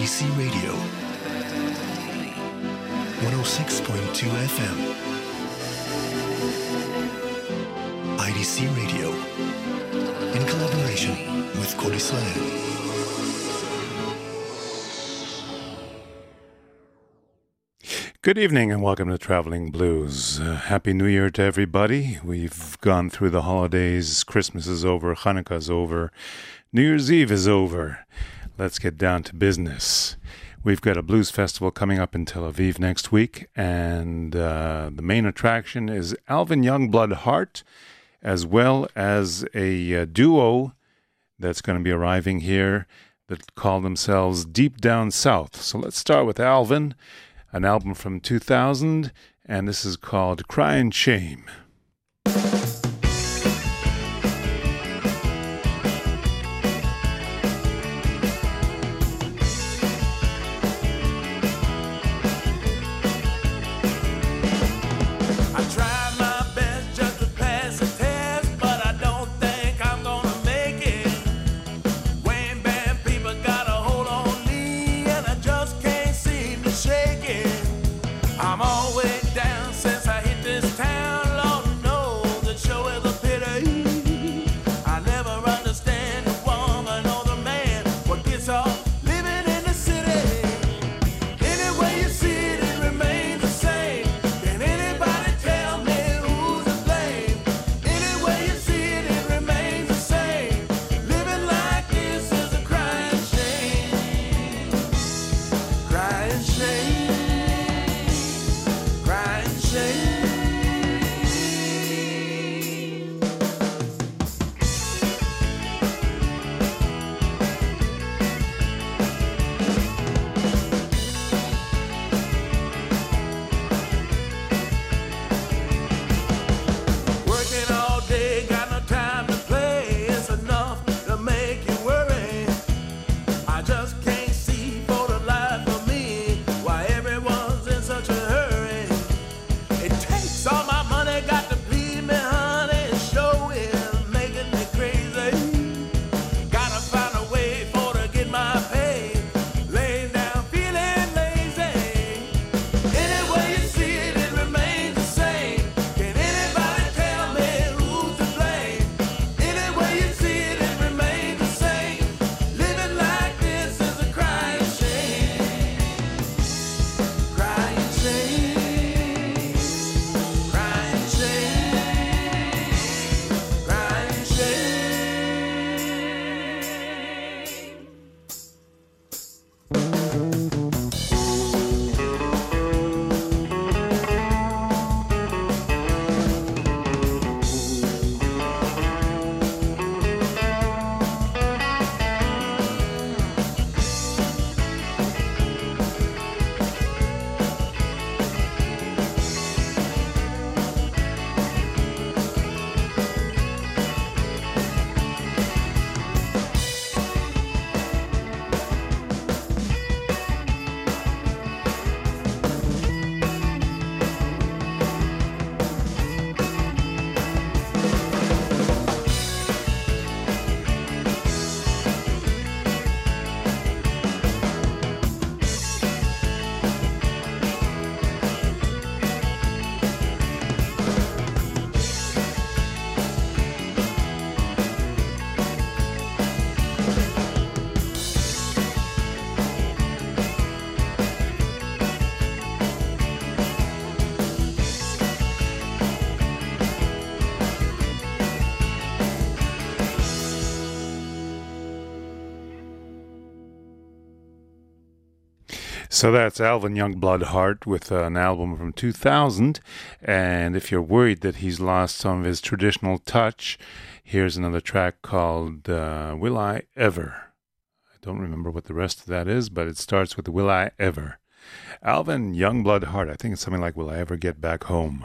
IDC Radio, 106.2 FM. IDC Radio, in collaboration with Kol. Good evening and welcome to Traveling Blues. Uh, Happy New Year to everybody. We've gone through the holidays. Christmas is over, Hanukkah is over, New Year's Eve is over. Let's get down to business. We've got a blues festival coming up in Tel Aviv next week, and uh, the main attraction is Alvin Youngblood Hart, as well as a uh, duo that's going to be arriving here that call themselves Deep Down South. So let's start with Alvin an album from 2000, and this is called Crying Shame. So that's Alvin Youngblood Hart with uh, an album from 2000. And if you're worried that he's lost some of his traditional touch, here's another track called uh, Will I Ever. I don't remember what the rest of that is, but it starts with Will I Ever. Alvin Youngblood Hart. I think it's something like Will I Ever Get Back Home.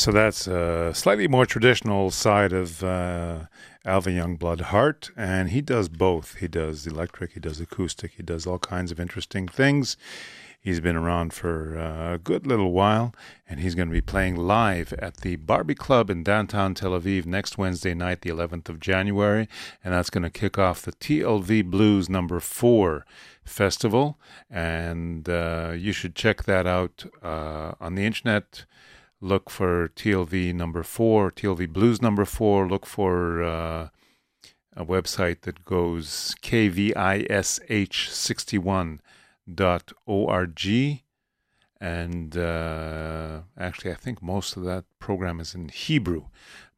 So that's a slightly more traditional side of uh, Alvin Youngblood Hart, and he does both. He does electric, he does acoustic, he does all kinds of interesting things. He's been around for uh, a good little while, and he's going to be playing live at the Barby Club in downtown Tel Aviv next Wednesday night, the 11th of January, and that's going to kick off the TLV Blues number four festival. And uh, you should check that out uh, on the internet look for TLV number four, TLV Blues number four. Look for uh, a website that goes kvish61.org. And uh, actually, I think most of that program is in Hebrew,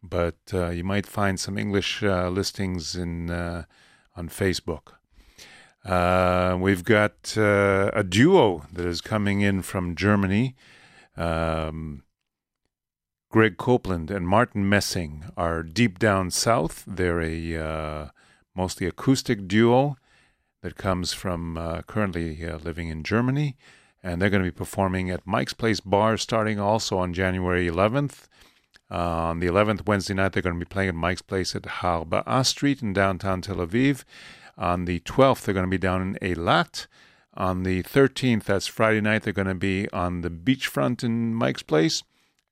but uh, you might find some English uh, listings in uh, on Facebook. Uh, we've got a duo that is coming in from Germany. Um, Greg Copeland and Martin Messing are deep down south. They're a uh, mostly acoustic duo that comes from uh, currently uh, living in Germany, and they're going to be performing at Mike's Place Bar starting also on January 11th. Uh, on the 11th, Wednesday night, they're going to be playing at Mike's Place at Harba'a Street in downtown Tel Aviv. On the 12th, they're going to be down in Eilat. On the 13th, that's Friday night, they're going to be on the beachfront in Mike's Place.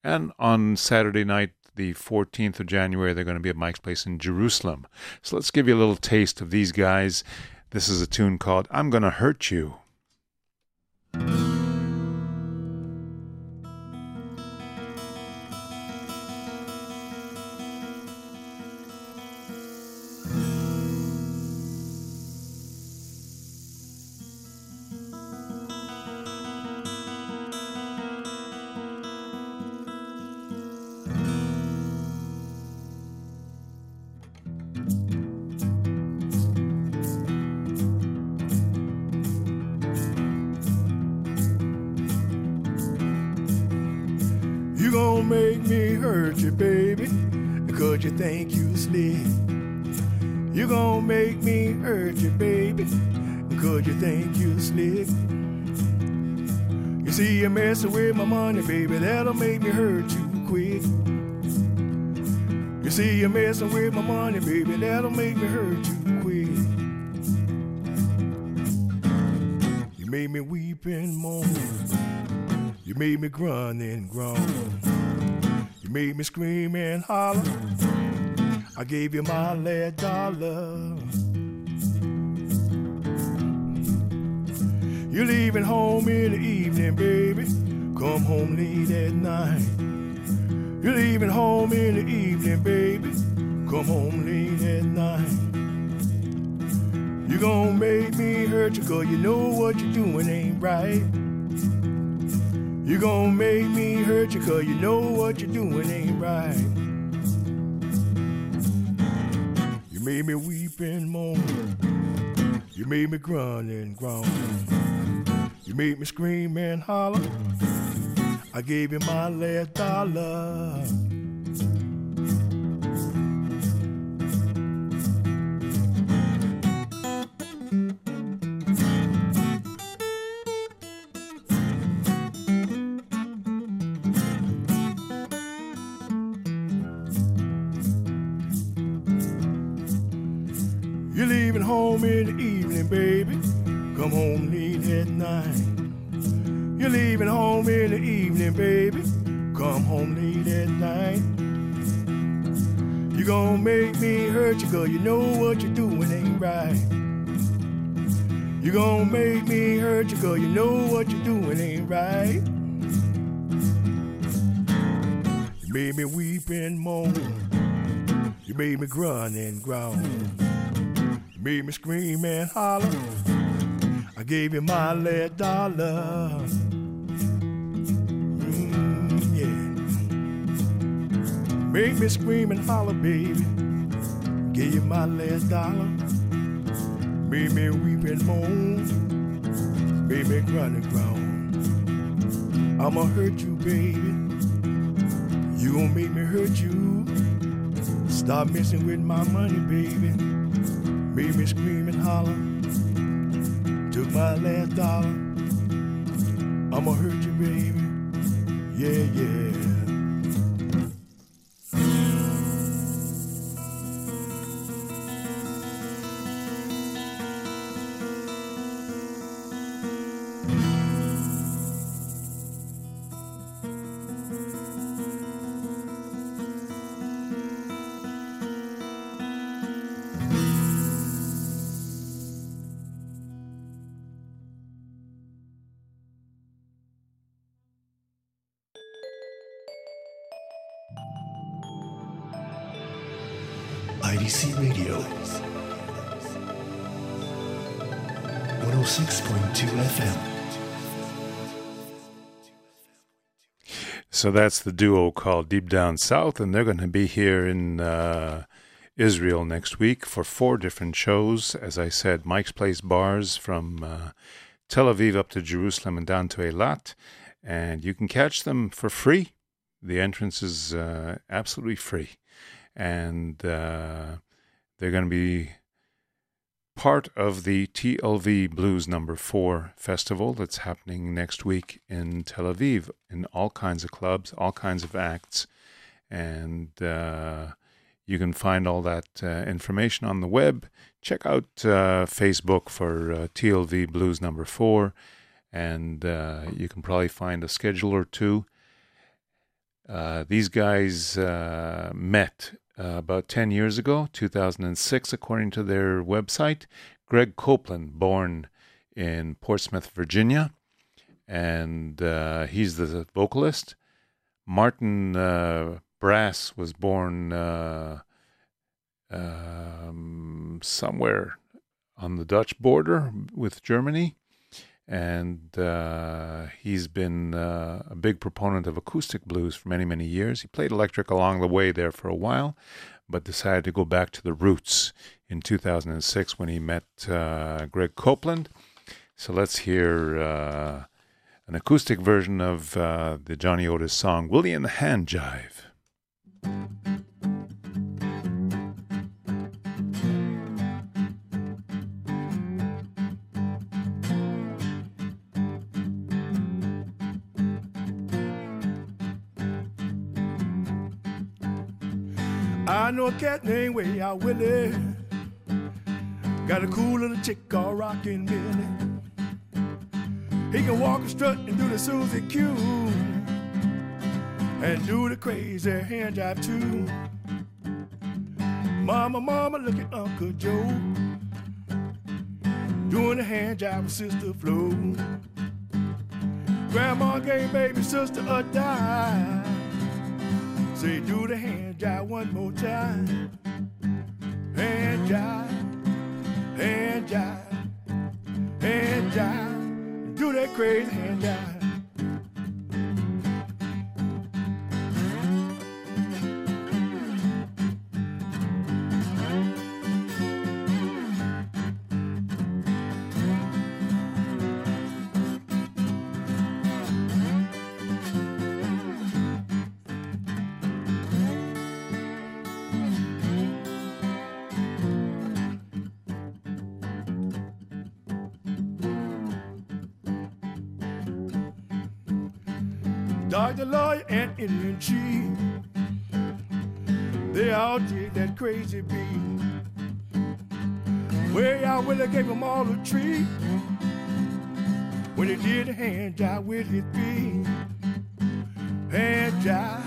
And on Saturday night, the 14th of January, they're going to be at Mike's Place in Jerusalem. So let's give you a little taste of these guys. This is a tune called I'm Gonna Hurt You. You, baby, because you think you slick. You gonna make me hurt you, baby, because you think you slick. You see, you messing with my money, baby, that'll make me hurt you quick. You see, you're messing with my money, baby, that'll make me hurt you quick. You made me weep and moan. You made me grunt and groan. You made me scream and holler. I gave you my last dollar. You're leaving home in the evening, baby. Come home late at night. You're leaving home in the evening, baby. Come home late at night. You're gonna make me hurt you, cause you know what you're doing ain't right. You gonna make me hurt you, cause you know what you're doing ain't right. You made me weep and moan. You made me grunt and groan. You made me scream and holler. I gave you my last dollar. Hurt you, cause you know what you're doing ain't right. You gonna make me hurt you, cause you know what you're doing ain't right. You made me weep and moan. You made me grunt and groan. You made me scream and holler. I gave you my last dollar. Mm. Make me scream and holler, baby. Gave my last dollar. Made me weep and moan. Made me grunt and groan. I'ma hurt you, baby. You gon' make me hurt you. Stop messing with my money, baby. Made me scream and holler. Took my last dollar. I'ma hurt you, baby. Yeah, yeah. IDC Radio. 106.2 FM. So that's the duo called Deep Down South, and they're going to be here in uh, Israel next week for four different shows. As I said, Mike's Place Bars from uh, Tel Aviv up to Jerusalem and down to Eilat, and you can catch them for free. The entrance is uh, absolutely free, and uh, they're going to be part of the TLV Blues Number Four festival that's happening next week in Tel Aviv in all kinds of clubs, all kinds of acts, and uh, you can find all that uh, information on the web. Check out uh, Facebook for uh, TLV Blues Number Four, and uh, you can probably find a schedule or two. Uh, these guys uh, met uh, about 10 years ago, 2006, according to their website. Greg Copeland, born in Portsmouth, Virginia, and uh, he's the vocalist. Martin uh, Brass was born uh, um, somewhere on the Dutch border with Germany and uh, he's been uh, a big proponent of acoustic blues for many, many years. He played electric along the way there for a while, but decided to go back to the roots in 2006 when he met uh, Greg Copeland. So let's hear uh, an acoustic version of uh, the Johnny Otis song Willie and the Hand Jive. I know a cat named Way Out Willie. Got a cool little chick called Rockin' Billy. He can walk and strut and do the Susie Q. And do the crazy hand jive too. Mama, mama, look at Uncle Joe. Doing the hand jive with Sister Flo. Grandma gave baby sister a dime. Say, do the hand job one more time. Hand jive, hand jive, hand jive. Do that crazy hand jive. They all did that crazy beat. Out when they gave them all a treat. When he did a hand jive with his feet. Hand jive,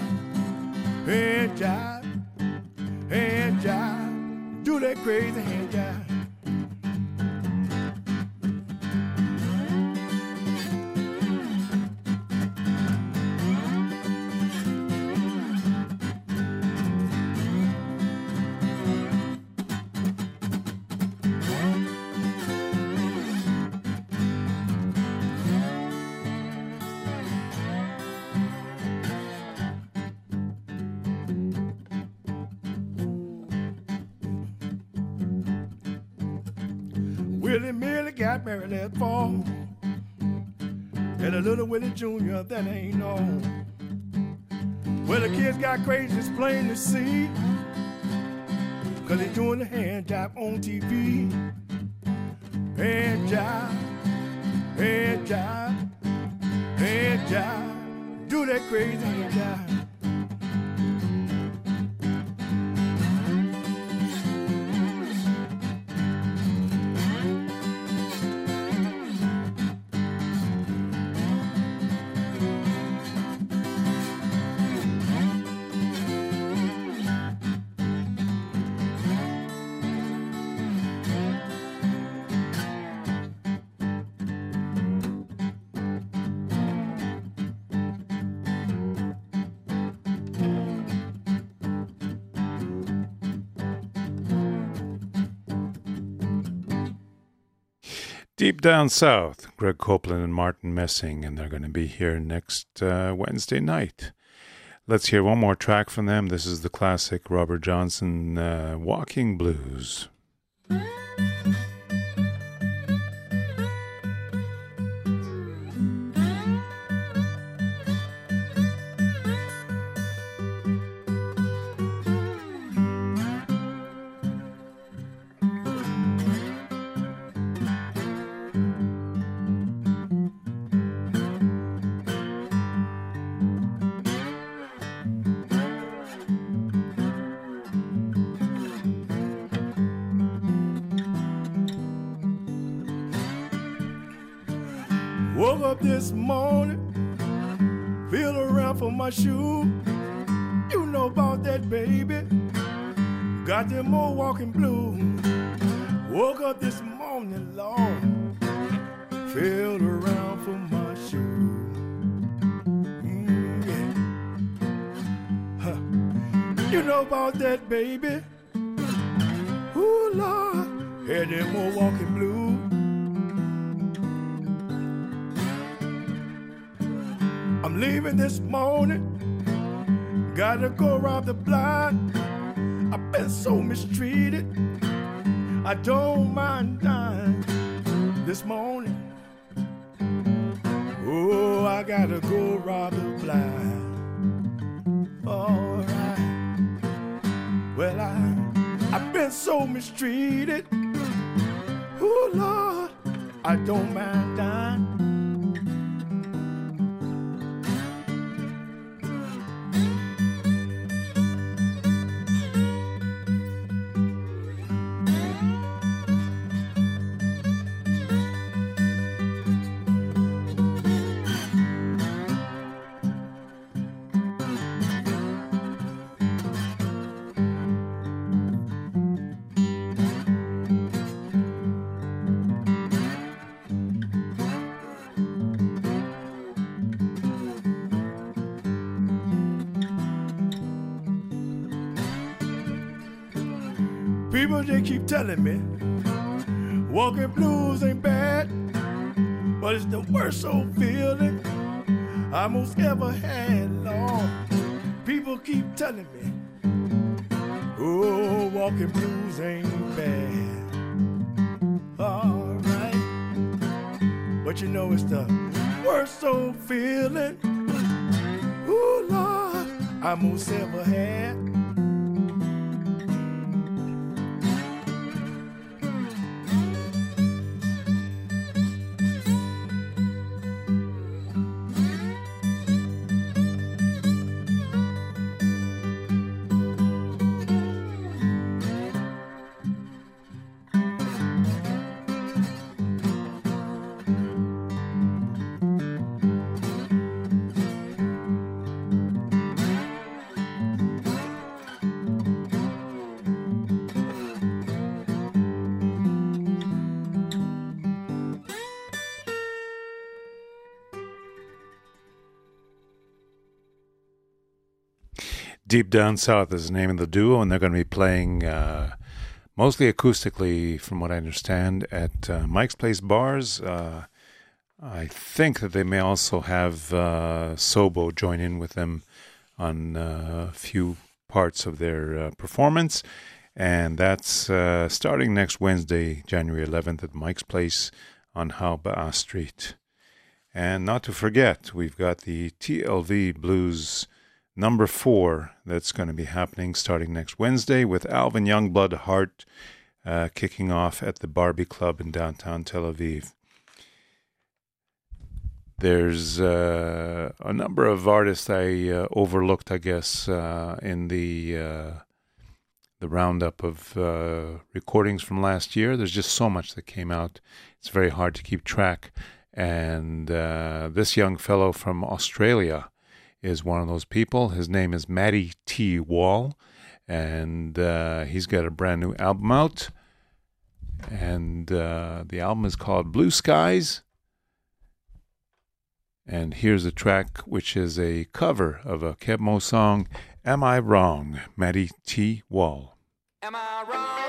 hand jive, hand jive. Do that crazy hand jive. Got married that fall. And a little Willie Jr. that ain't known. Well, the kids got crazy, it's plain to see. Cause they doing the hand jive on TV. Hand jive, hand jive, hand jive. Do that crazy hand jive. Down South, Greg Copeland and Martin Messing, and they're going to be here next uh, Wednesday night. Let's hear one more track from them. This is the classic Robert Johnson uh, Walking Blues. This morning, feel around for my shoe. You know about that, baby. Got them old walking blues. Woke up this morning, Lord, feel around for my shoe. Mm, yeah. Huh. You know about that, baby. Ooh, Lord, had them old walking blues. Leaving this morning. Gotta go rob the blind. I've been so mistreated. I don't mind dying this morning. Oh, I gotta go rob the blind. Alright. Well, I, I've been so mistreated. Oh, Lord, I don't mind dying. People just keep telling me walking blues ain't bad, but it's the worst old feeling I most ever had. Lord, people keep telling me, oh, walking blues ain't bad. Alright, but you know it's the worst old feeling. Oh Lord, I most ever had. Deep Down South is the name of the duo, and they're going to be playing uh, mostly acoustically, from what I understand, at uh, Mike's Place Bars. Uh, I think that they may also have uh, Sobo join in with them on uh, a few parts of their uh, performance. And that's starting next Wednesday, January 11th, at Mike's Place on Harba'a Street. And not to forget, we've got the TLV Blues number four that's going to be happening starting next Wednesday with Alvin Youngblood Hart uh, kicking off at the Barby Club in downtown Tel Aviv. There's uh, a number of artists I uh, overlooked, I guess, uh, in the uh, the roundup of uh, recordings from last year. There's just so much that came out; it's very hard to keep track. And this young fellow from Australia, is one of those people. His name is Matty T. Wall, and uh, he's got a brand new album out. And uh, the album is called Blue Skies. And here's a track which is a cover of a Keb Mo song, Am I Wrong? Matty T. Wall. Am I wrong?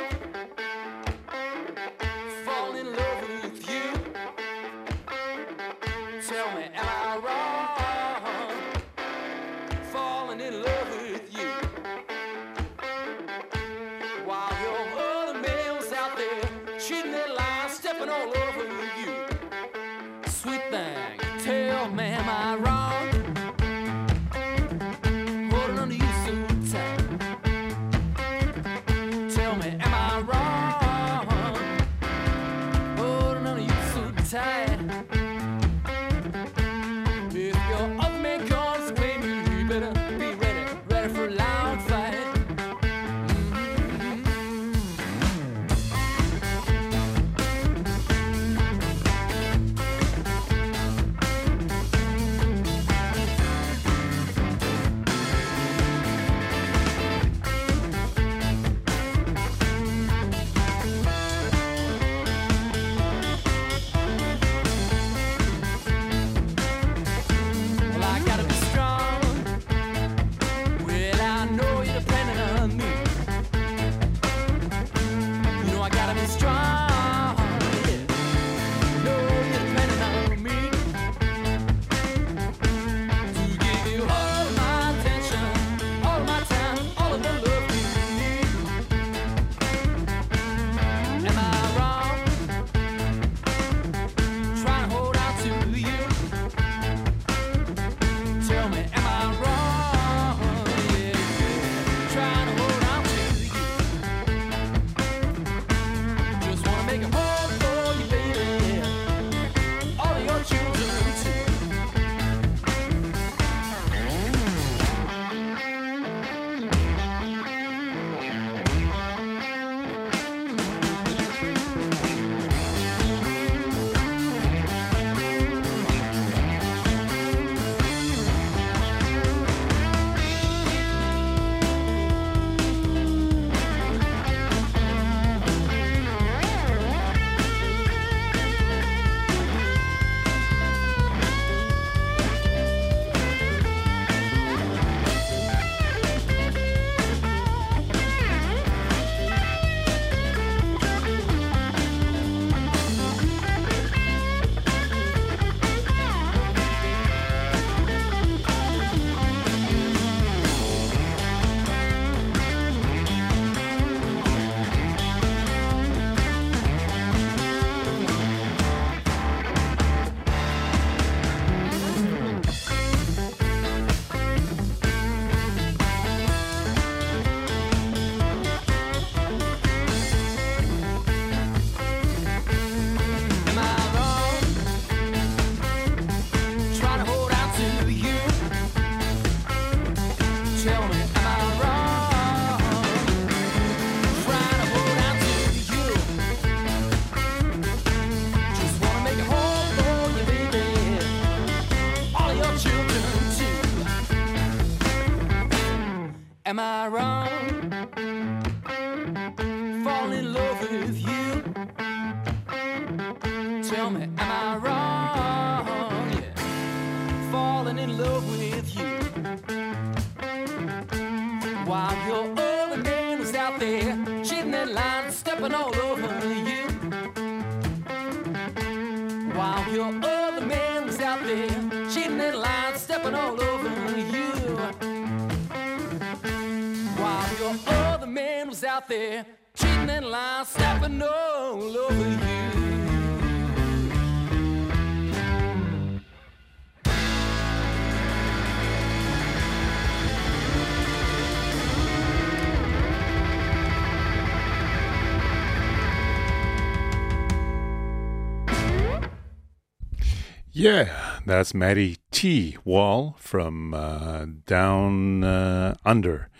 Yeah, that's Matty T. Wall from uh, down uh, under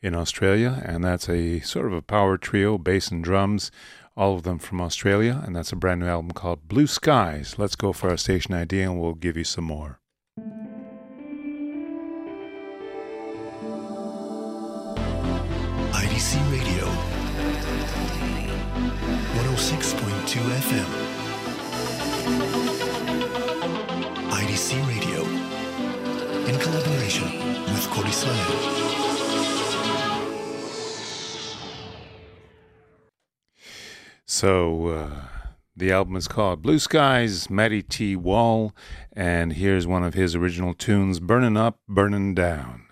in Australia, and that's a sort of a power trio, bass and drums, all of them from Australia, and that's a brand new album called Blue Skies. Let's go for our station ID, and we'll give you some more. IDC Radio 106.2 FM. So uh, the album is called Blue Skies, Matty T. Wall, and here's one of his original tunes, Burning Up, Burning Down.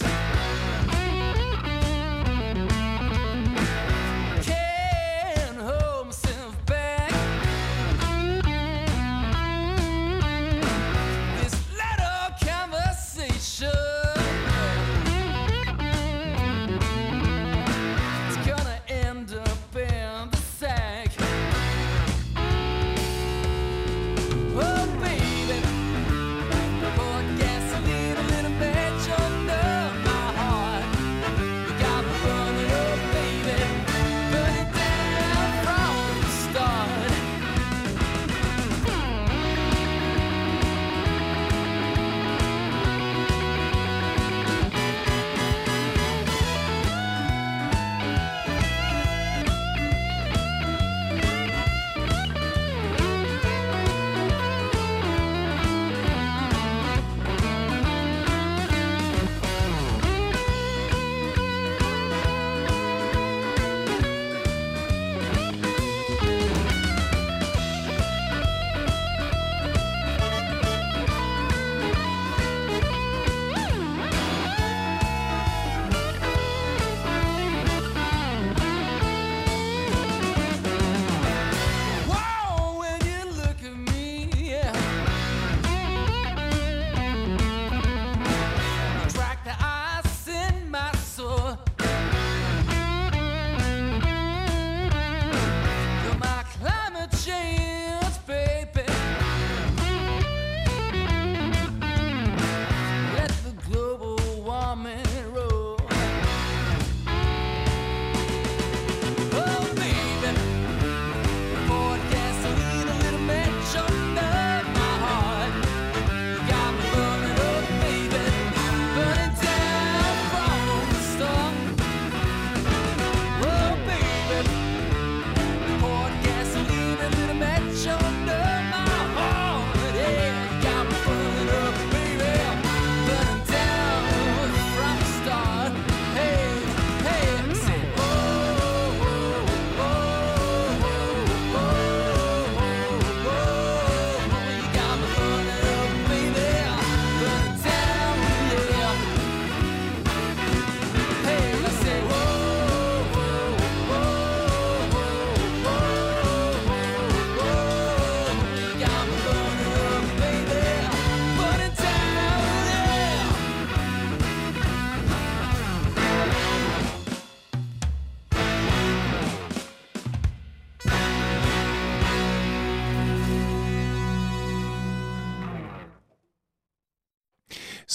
Thanks.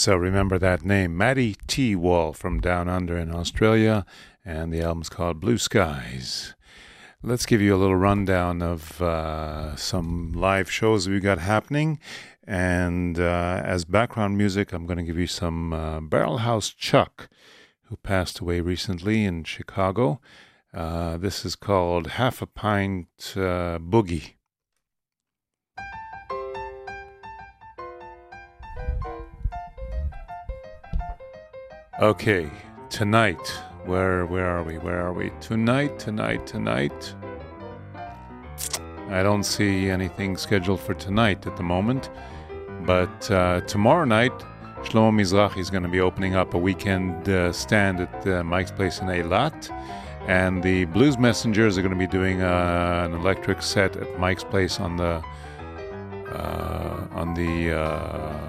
So remember that name, Matty T. Wall from Down Under in Australia, and the album's called Blue Skies. Let's give you a little rundown of uh, some live shows we've got happening. And uh, as background music, I'm going to give you some uh, Barrelhouse Chuck, who passed away recently in Chicago. Uh, this is called Half a Pint uh, Boogie. Okay, tonight. Where where are we? Where are we? Tonight, tonight, tonight. I don't see anything scheduled for tonight at the moment, but uh, tomorrow night, Shlomo Mizrahi is going to be opening up a weekend uh, stand at uh, Mike's Place in Eilat, and the Blues Messengers are going to be doing uh, an electric set at Mike's Place on the uh, on the uh,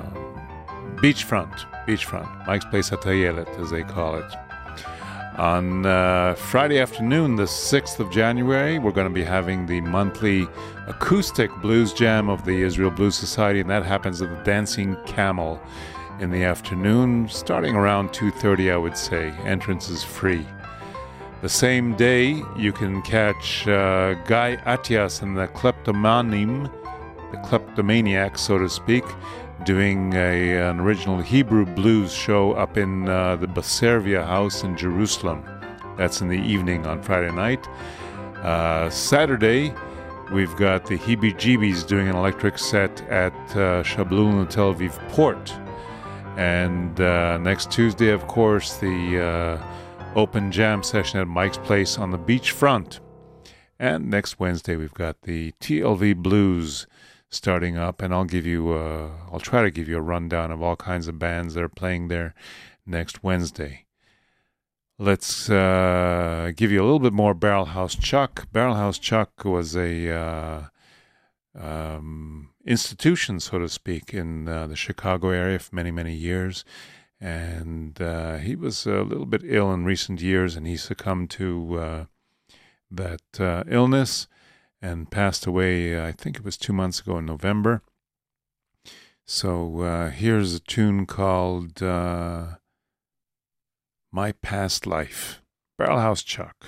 beachfront beachfront, Mike's Place Atayelet, as they call it. On uh, Friday afternoon, the 6th of January, we're going to be having the monthly acoustic blues jam of the Israel Blues Society, and that happens at the Dancing Camel in the afternoon, starting around 2.30, I would say. Entrance is free. The same day, you can catch uh, Guy Atias and the Kleptomanim, the kleptomaniac, so to speak, doing a, an original Hebrew blues show up in uh, the Baservia house in Jerusalem. That's in the evening on Friday night. Uh, Saturday, we've got the Heebie Jeebies doing an electric set at uh, Tel Aviv Port. And uh, next Tuesday, of course, the uh, open jam session at Mike's Place on the beachfront. And next Wednesday, we've got the TLV Blues starting up, and I'll give you, uh, I'll try to give you a rundown of all kinds of bands that are playing there next Wednesday. Let's uh, give you a little bit more Barrelhouse Chuck. Barrelhouse Chuck was a uh, um, institution, so to speak, in uh, the Chicago area for many, many years. And uh, he was a little bit ill in recent years, and he succumbed to uh, that illness and passed away, I think it was two months ago in November. So uh, here's a tune called uh, My Past Life, Barrelhouse Chuck.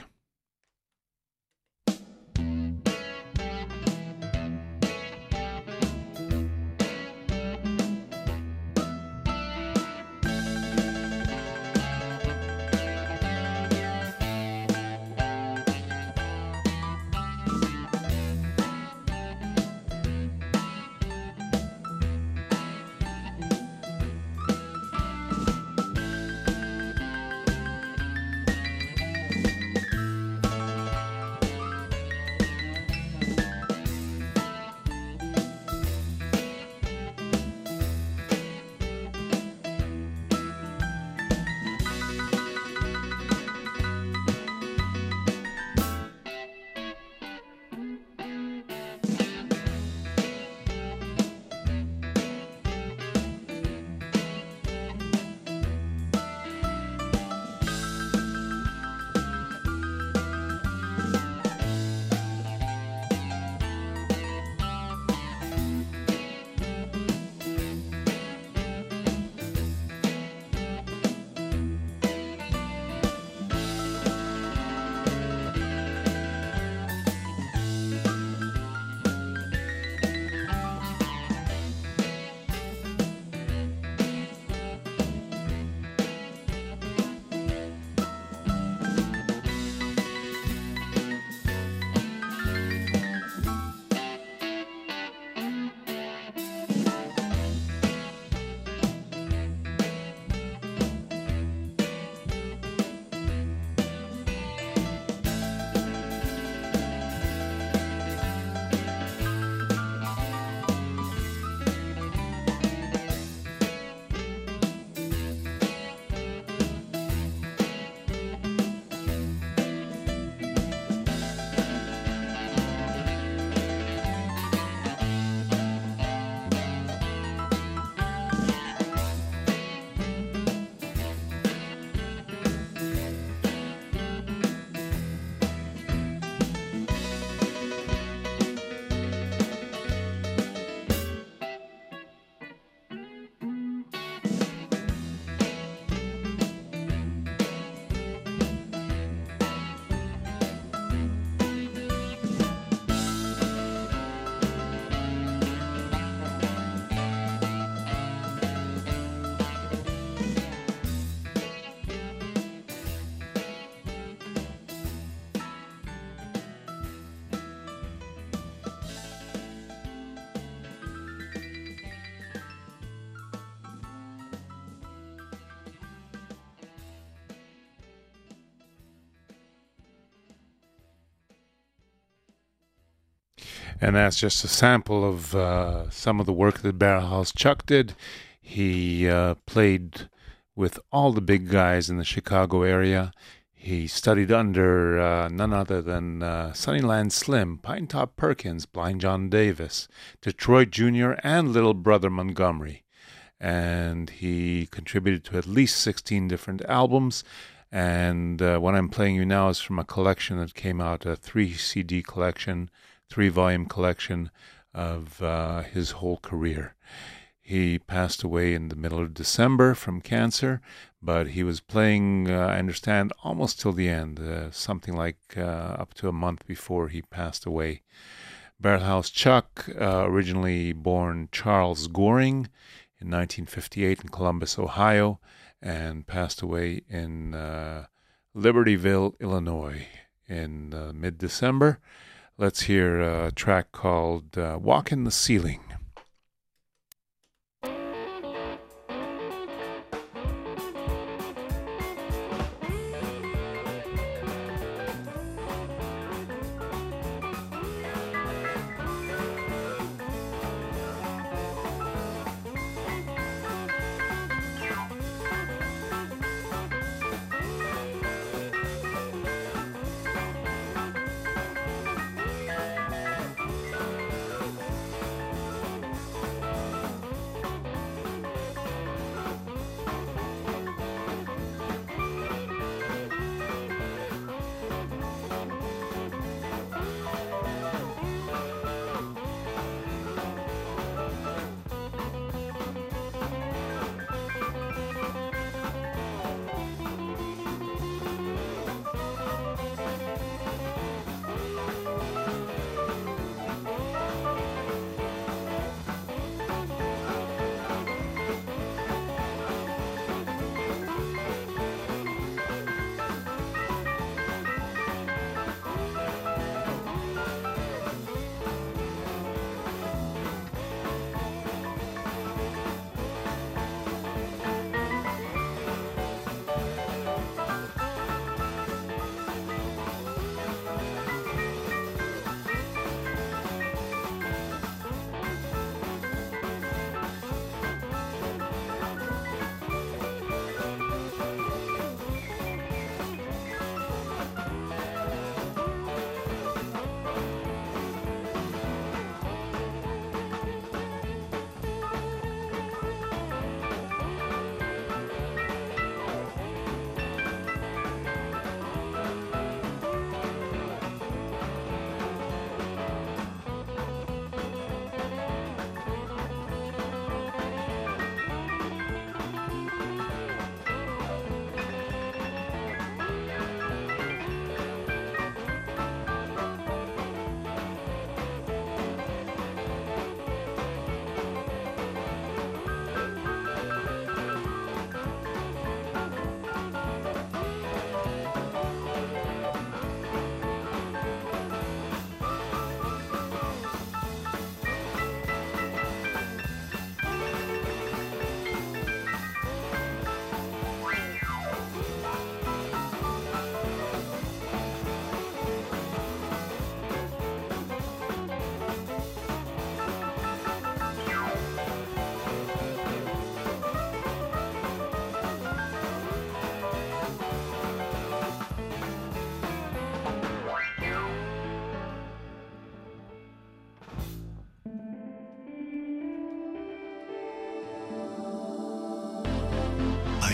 And that's just a sample of uh, some of the work that Barrelhouse Chuck did. He uh, played with all the big guys in the Chicago area. He studied under uh, none other than uh, Sunnyland Slim, Pinetop Perkins, Blind John Davis, Detroit Jr., and Little Brother Montgomery. And he contributed to at least 16 different albums. And uh, what I'm playing you now is from a collection that came out, a three CD collection, three volume collection of uh, his whole career. He passed away in the middle of December from cancer, but he was playing, uh, I understand, almost till the end, uh, something like uh, up to a month before he passed away. Barrelhouse Chuck, uh, originally born Charles Goering in 1958 in Columbus, Ohio, and passed away in uh, Libertyville, Illinois in mid December. Let's hear a track called uh, Walk in the Ceiling.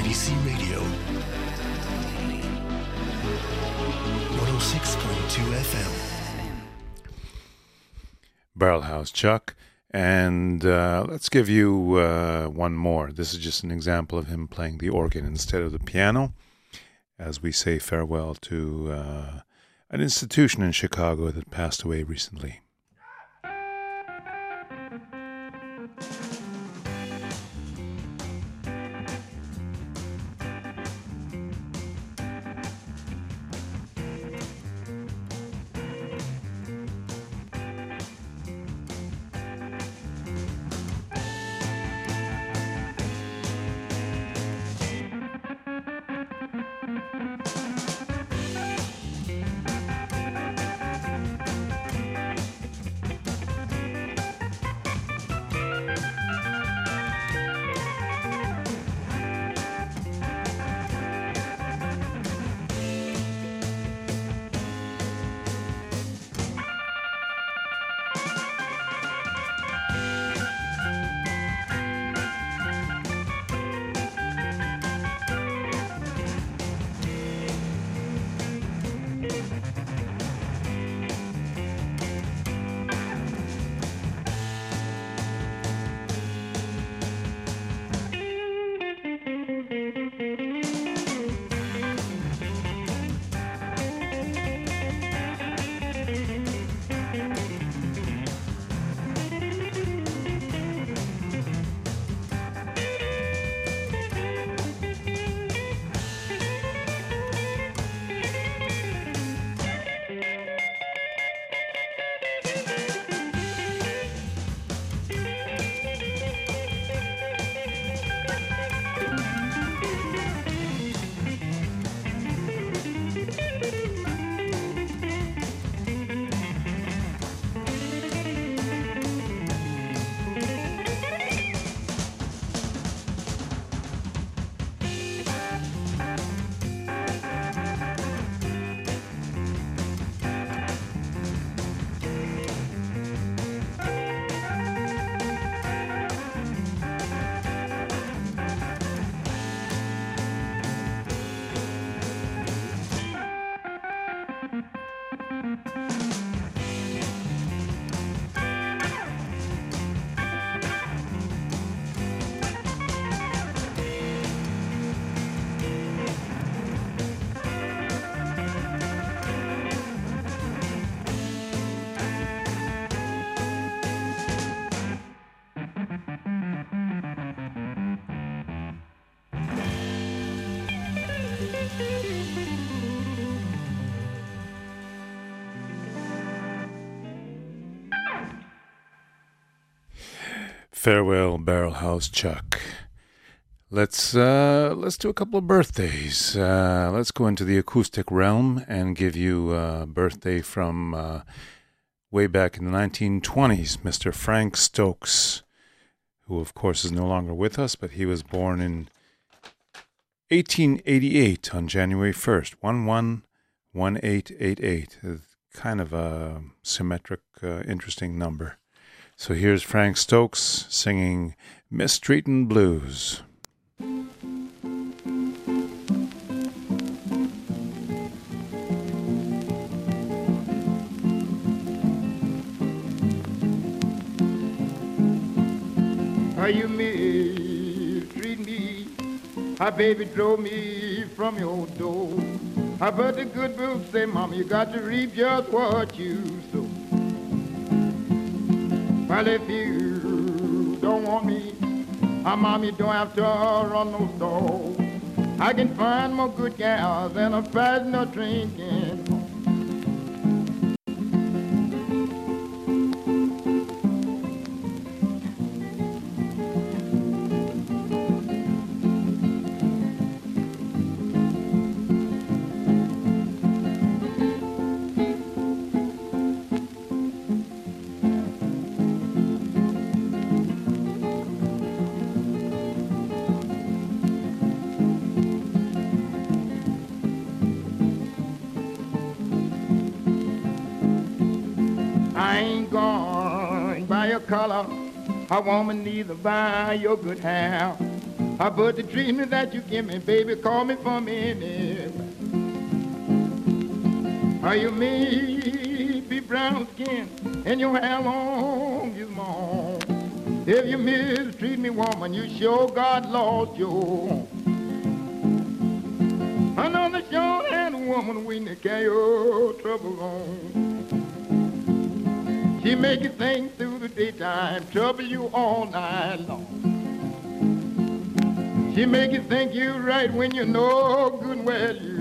IDC Radio 106.2 FM. Barrelhouse Chuck. And uh, let's give you uh, one more. This is just an example of him playing the organ instead of the piano as we say farewell to uh, an institution in Chicago that passed away recently. Farewell, Barrel House Chuck. Let's uh, let's do a couple of birthdays. Uh, let's go into the acoustic realm and give you a birthday from uh, way back in the 1920s, Mr. Frank Stokes, who of course is no longer with us, but he was born in 1888 on January 1st, 111888. Kind of a symmetric, uh, interesting number. So here's Frank Stokes singing Mistreatin' Blues. How you mistreat me? How baby drove me from your door? How but the good book say, Mama, you got to reap just what you sow. Well, if you don't want me, my mommy don't have to run no store. I can find more good gals than a fast no drinking. Woman neither by your good hair. I but the treatment that you give me, baby, call me for me. Are you me, be brown skin, and your hair long as long? If you mistreat me, woman, you sure God lost your Another short-handed woman we need carry your trouble on. She make you think through daytime, trouble you all night long. She make you think you right when you know good and well you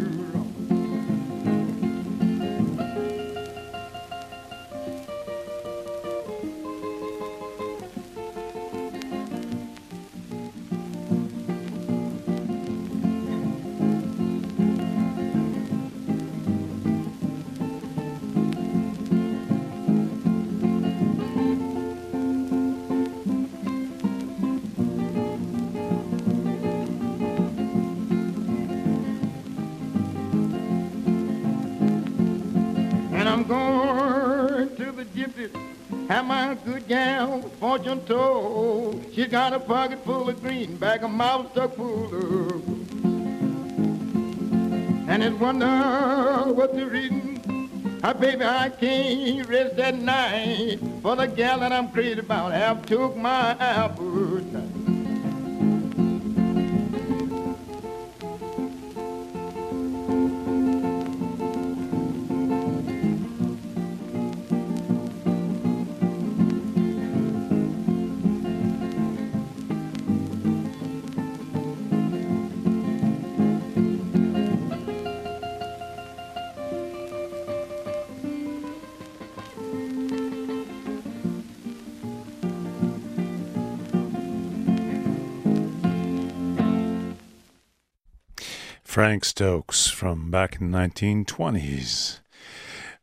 I'm going to the gypsy, have my good gal fortune told. She's got a pocket full of greenback, a mouth stuck full of. And it's wonder what the reason. Ah, baby, I can't rest at night for the gal that I'm crazy about have took my appetite. Frank Stokes from back in the 1920s.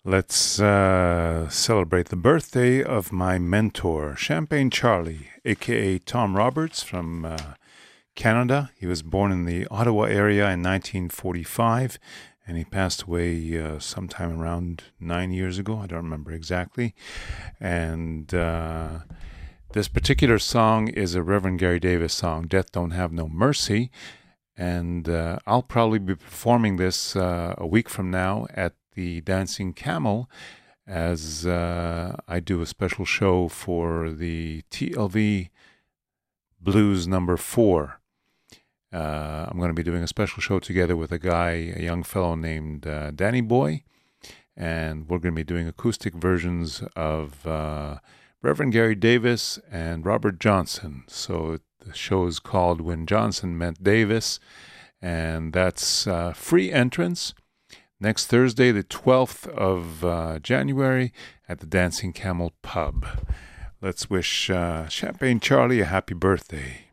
Let's uh, celebrate the birthday of my mentor, Champagne Charlie, aka Tom Roberts from uh, Canada. He was born in the Ottawa area in 1945 and he passed away uh, sometime around nine years ago. I don't remember exactly. And uh, this particular song is a Reverend Gary Davis song, Death Don't Have No Mercy. And uh, I'll probably be performing this uh, a week from now at the Dancing Camel as uh, I do a special show for the TLV Blues number four. Uh, I'm going to be doing a special show together with a guy, a young fellow named uh, Danny Boy, and we're going to be doing acoustic versions of uh, Reverend Gary Davis and Robert Johnson. So the show is called When Johnson Met Davis, and that's uh, free entrance next Thursday, the 12th of uh, January, at the Dancing Camel Pub. Let's wish uh, Champagne Charlie a happy birthday.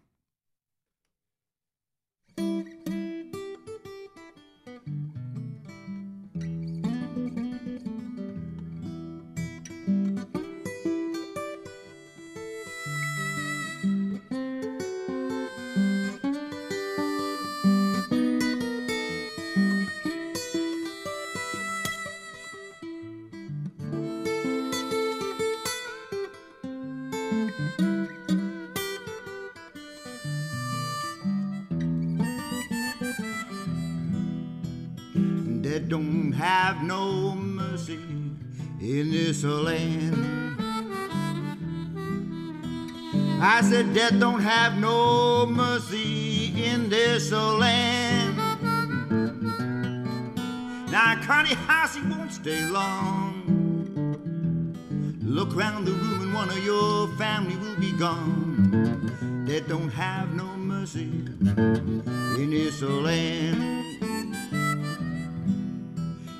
In this land.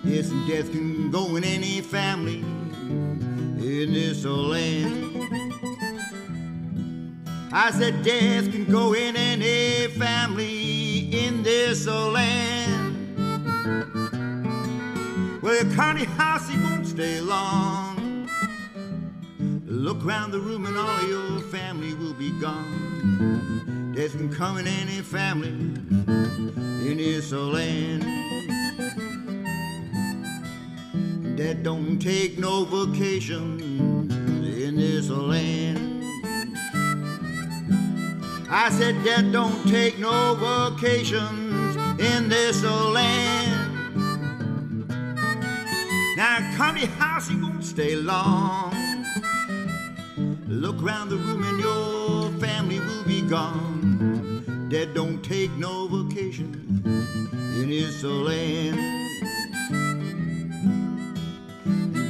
Yes, and death can go in any family in this land. I said death can go in any family in this land. Well, your county house, he won't stay long. Look round the room and all your family will be gone. Death can come in any family in this land. that don't take no vacation in this land. I said that don't take no vacations in this land. Now come to house, he won't stay long. Look round the room and your family will be gone. That don't take no vacation in this old land.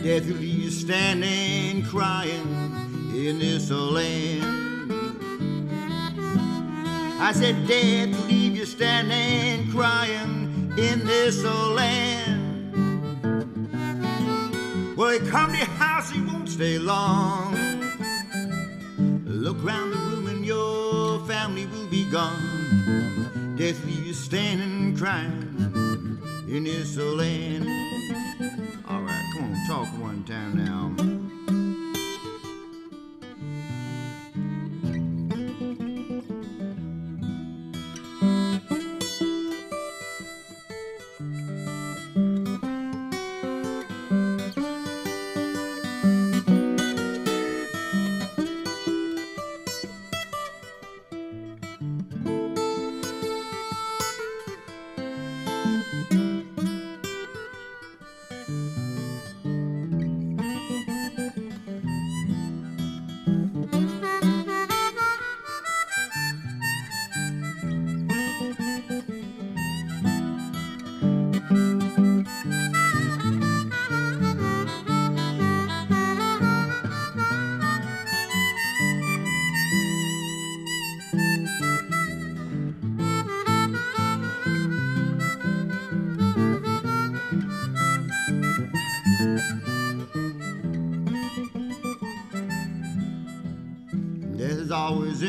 Death will leave you standing crying in this land. I said, Death will leave you standing crying in this land. Well, he come to your house, he won't stay long. Look round the room and your family will be gone. Will you standing crying in this land All right, come on, talk one time now.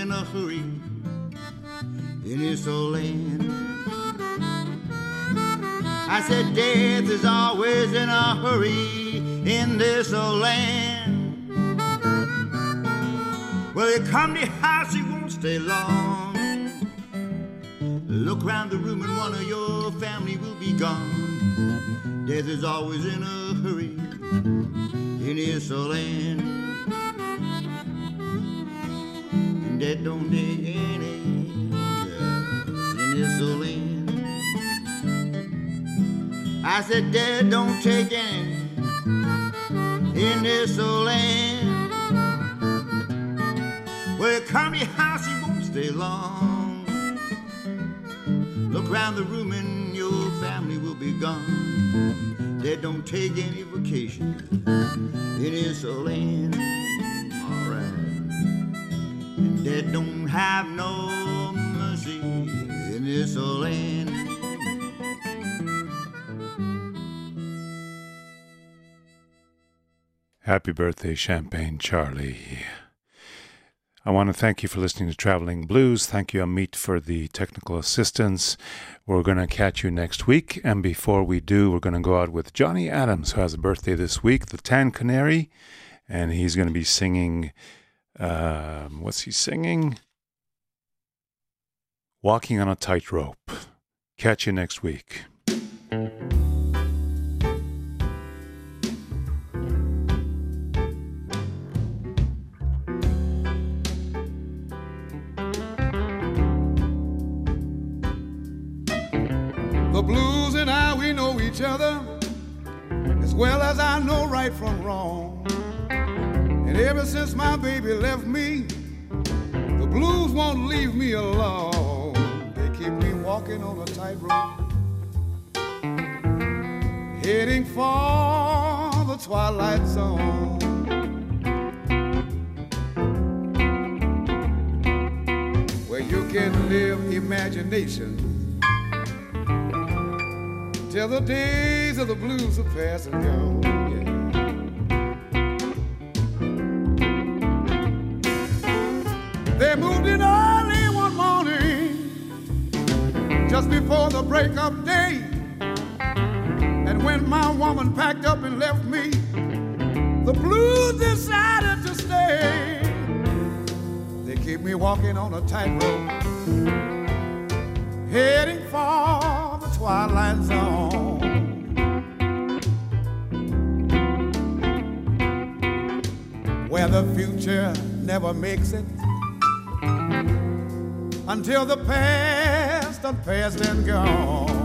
In a hurry in this old land. I said, Death is always in a hurry in this old land. Well, you come to house, you won't stay long. Look round the room and one of your family will be gone. Death is always in a hurry in this old land. That don't dig any in. I said, Dad, don't take any in this old land. Well, come your house, you won't stay long. Look round the room and your family will be gone. Dad, don't take any vacation in this old land that don't have no mercy in this land. Happy birthday, Champagne Charlie. I want to thank you for listening to Traveling Blues. Thank you, Amit, for the technical assistance. We're going to catch you next week. And before we do, we're going to go out with Johnny Adams, who has a birthday this week, the Tan Canary. And he's going to be singing um, what's he singing? Walking on a Tightrope. Catch you next week. The blues and I, we know each other as well as I know right from wrong. And ever since my baby left me, the blues won't leave me alone. They keep me walking on a tightrope, heading for the twilight zone. Where you can live imagination till the days of the blues are past and gone. They moved in early one morning, just before the break of day. And when my woman packed up and left me, the blues decided to stay. They keep me walking on a tightrope, heading for the twilight zone. Where the future never makes it until the past the past and gone.